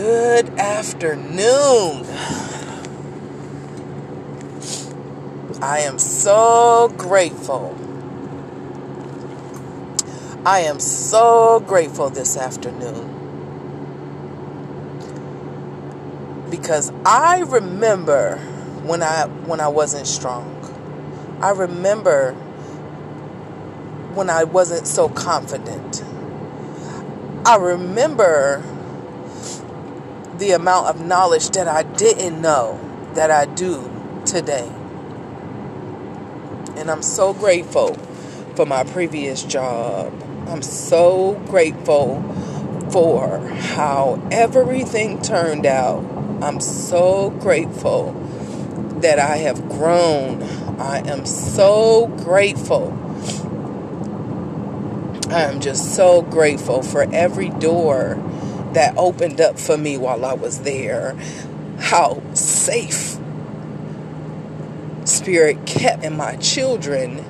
Good afternoon. I am so grateful. I am so grateful this afternoon because I remember when I when I wasn't strong. I remember when I wasn't so confident. I remember the amount of knowledge that I didn't know that I do today. And I'm so grateful for my previous job. I'm so grateful for how everything turned out. I'm so grateful that I have grown. I am so grateful. I am just so grateful for every door that opened up for me while I was there. How safe Spirit kept in my children.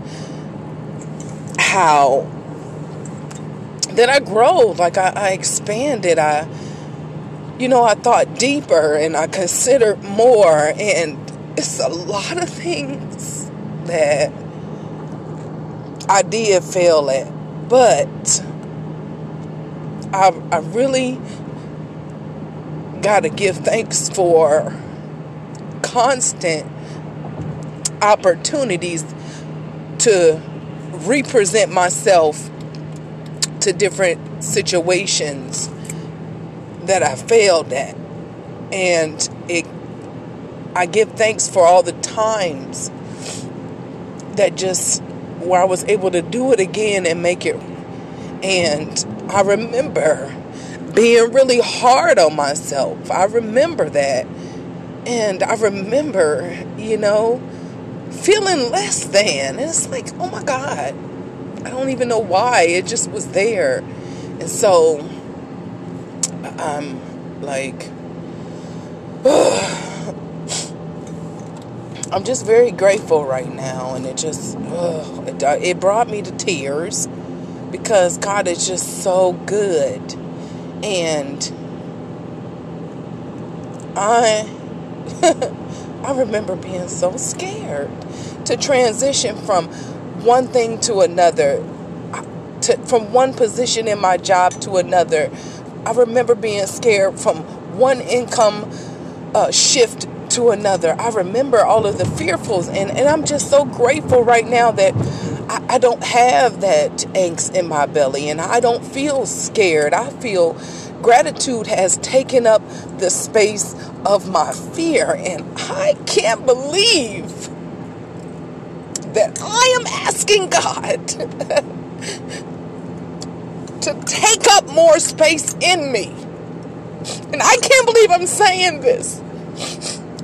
How that I grow, like I, I expanded. I, you know, I thought deeper and I considered more. And it's a lot of things that I did fail at. But I, I really got to give thanks for constant opportunities to represent myself to different situations that I failed at. And it I give thanks for all the times that just where I was able to do it again and make it and I remember being really hard on myself. I remember that. And I remember, you know, feeling less than. And it's like, oh my God, I don't even know why. It just was there. And so I'm like, I'm just very grateful right now. And it just, it, it brought me to tears because God is just so good. And I I remember being so scared to transition from one thing to another, to, from one position in my job to another. I remember being scared from one income uh, shift to another. I remember all of the fearfuls, and, and I'm just so grateful right now that I, I don't have that angst in my belly and I don't feel scared. I feel gratitude has taken up the space of my fear, and I can't believe that I am asking God to take up more space in me. And I can't believe I'm saying this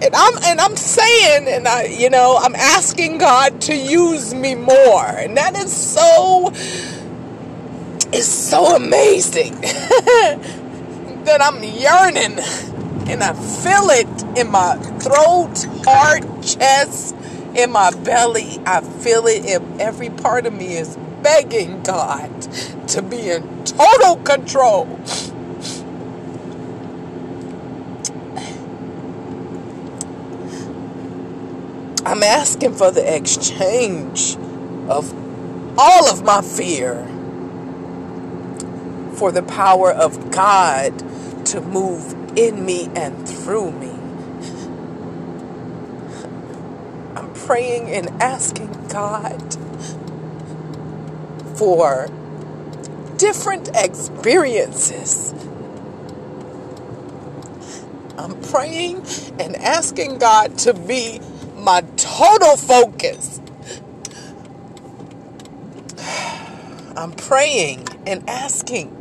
and I'm and I'm saying and I you know I'm asking God to use me more and that is so is so amazing that I'm yearning and I feel it in my throat, heart, chest, in my belly. I feel it in every part of me is begging God to be in total control I'm asking for the exchange of all of my fear for the power of God to move in me and through me. I'm praying and asking God for different experiences. I'm praying and asking God to be my total focus. I'm praying and asking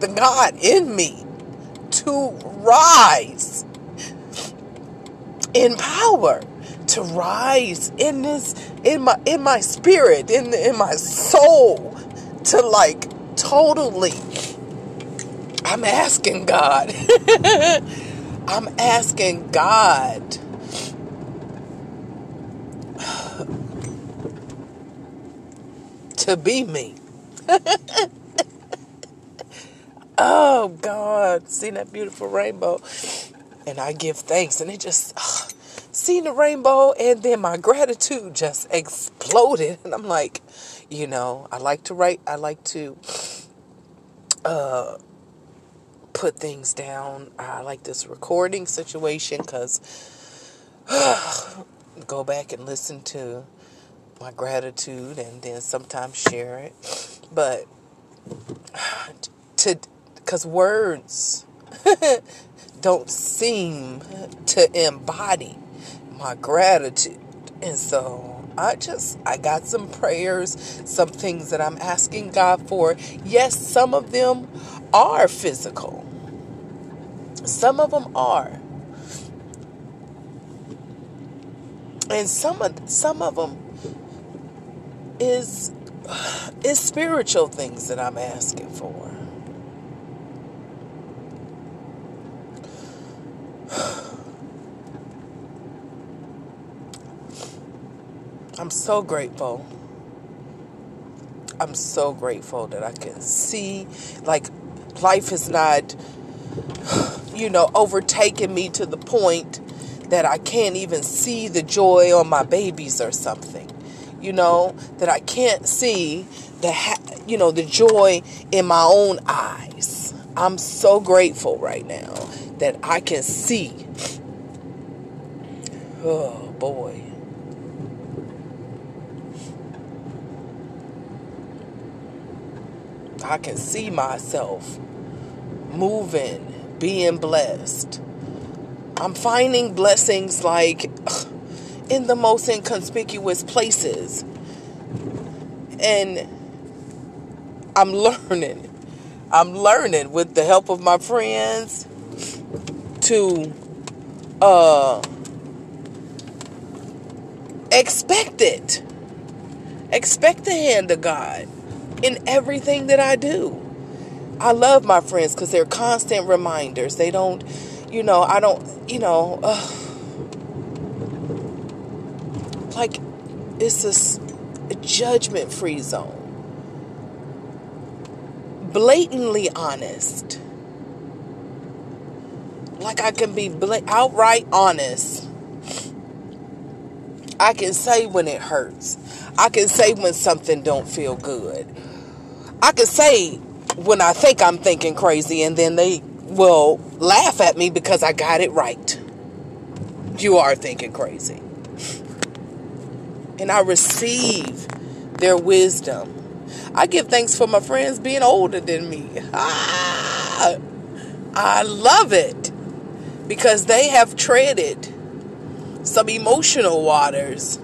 the God in me to rise in power, to rise in this in my in my spirit, in in my soul, to like totally I'm asking God. I'm asking God to be me. oh God, seen that beautiful rainbow. And I give thanks. And it just, uh, seen the rainbow. And then my gratitude just exploded. And I'm like, you know, I like to write, I like to uh, put things down. I like this recording situation because go back and listen to my gratitude and then sometimes share it. But to because words don't seem to embody my gratitude. And so I just, I got some prayers, some things that I'm asking God for. Yes, some of them are physical, some of them are. And some of some of them is is spiritual things that I'm asking for. I'm so grateful. I'm so grateful that I can see, like, life is not, you know, overtaking me to the point that I can't even see the joy on my babies or something. You know, that I can't see the, ha- you know, the joy in my own eyes. I'm so grateful right now that I can see. Oh boy. I can see myself moving, being blessed. I'm finding blessings like in the most inconspicuous places. And I'm learning. I'm learning with the help of my friends to uh expect it. Expect the hand of God in everything that I do. I love my friends because they're constant reminders. They don't, you know, I don't, you know, uh, like it's a, judgment free zone. Blatantly honest. Like I can be bla- outright honest. I can say when it hurts. I can say when something don't feel good. I can say when I think I'm thinking crazy, and then they will laugh at me because I got it right. You are thinking crazy. And I receive their wisdom. I give thanks for my friends being older than me. Ah, I love it because they have treaded some emotional waters.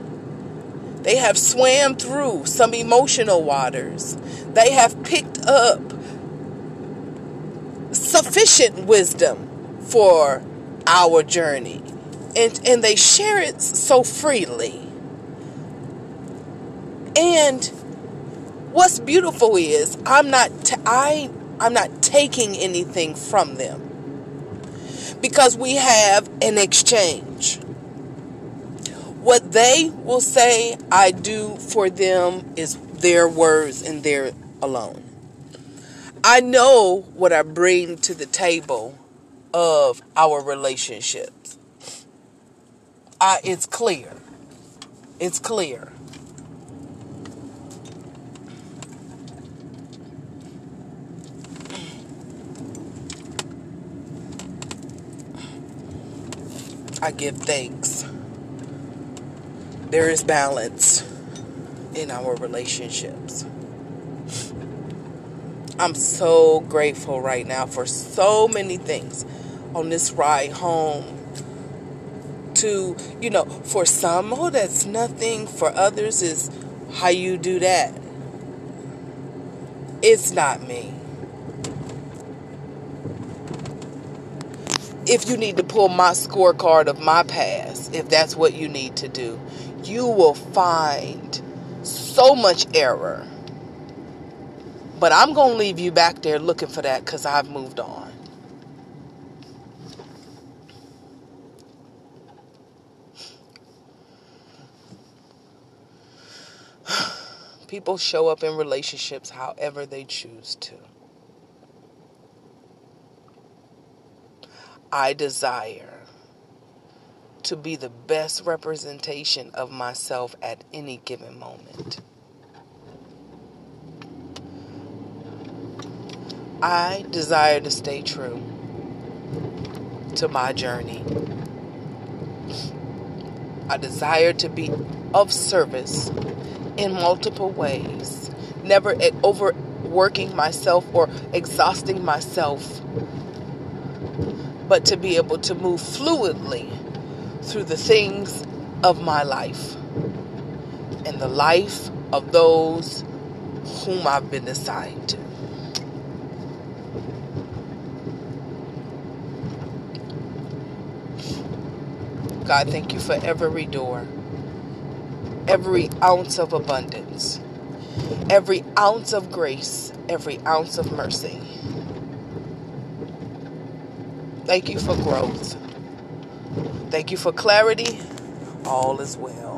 They have swam through some emotional waters. They have picked up sufficient wisdom for our journey. And, and they share it so freely. And what's beautiful is I'm not t- I I'm not taking anything from them. Because we have an exchange. What they will say I do for them is their words and their alone. I know what I bring to the table of our relationships. I, it's clear. It's clear. I give thanks. There is balance in our relationships. I'm so grateful right now for so many things on this ride home. To, you know, for some, oh, that's nothing. For others, is how you do that. It's not me. If you need to pull my scorecard of my past, if that's what you need to do, you will find so much error but I'm going to leave you back there looking for that because I've moved on. People show up in relationships however they choose to. I desire to be the best representation of myself at any given moment. I desire to stay true to my journey. I desire to be of service in multiple ways, never overworking myself or exhausting myself, but to be able to move fluidly through the things of my life and the life of those whom I've been assigned to. God, thank you for every door, every ounce of abundance, every ounce of grace, every ounce of mercy. Thank you for growth. Thank you for clarity. All is well.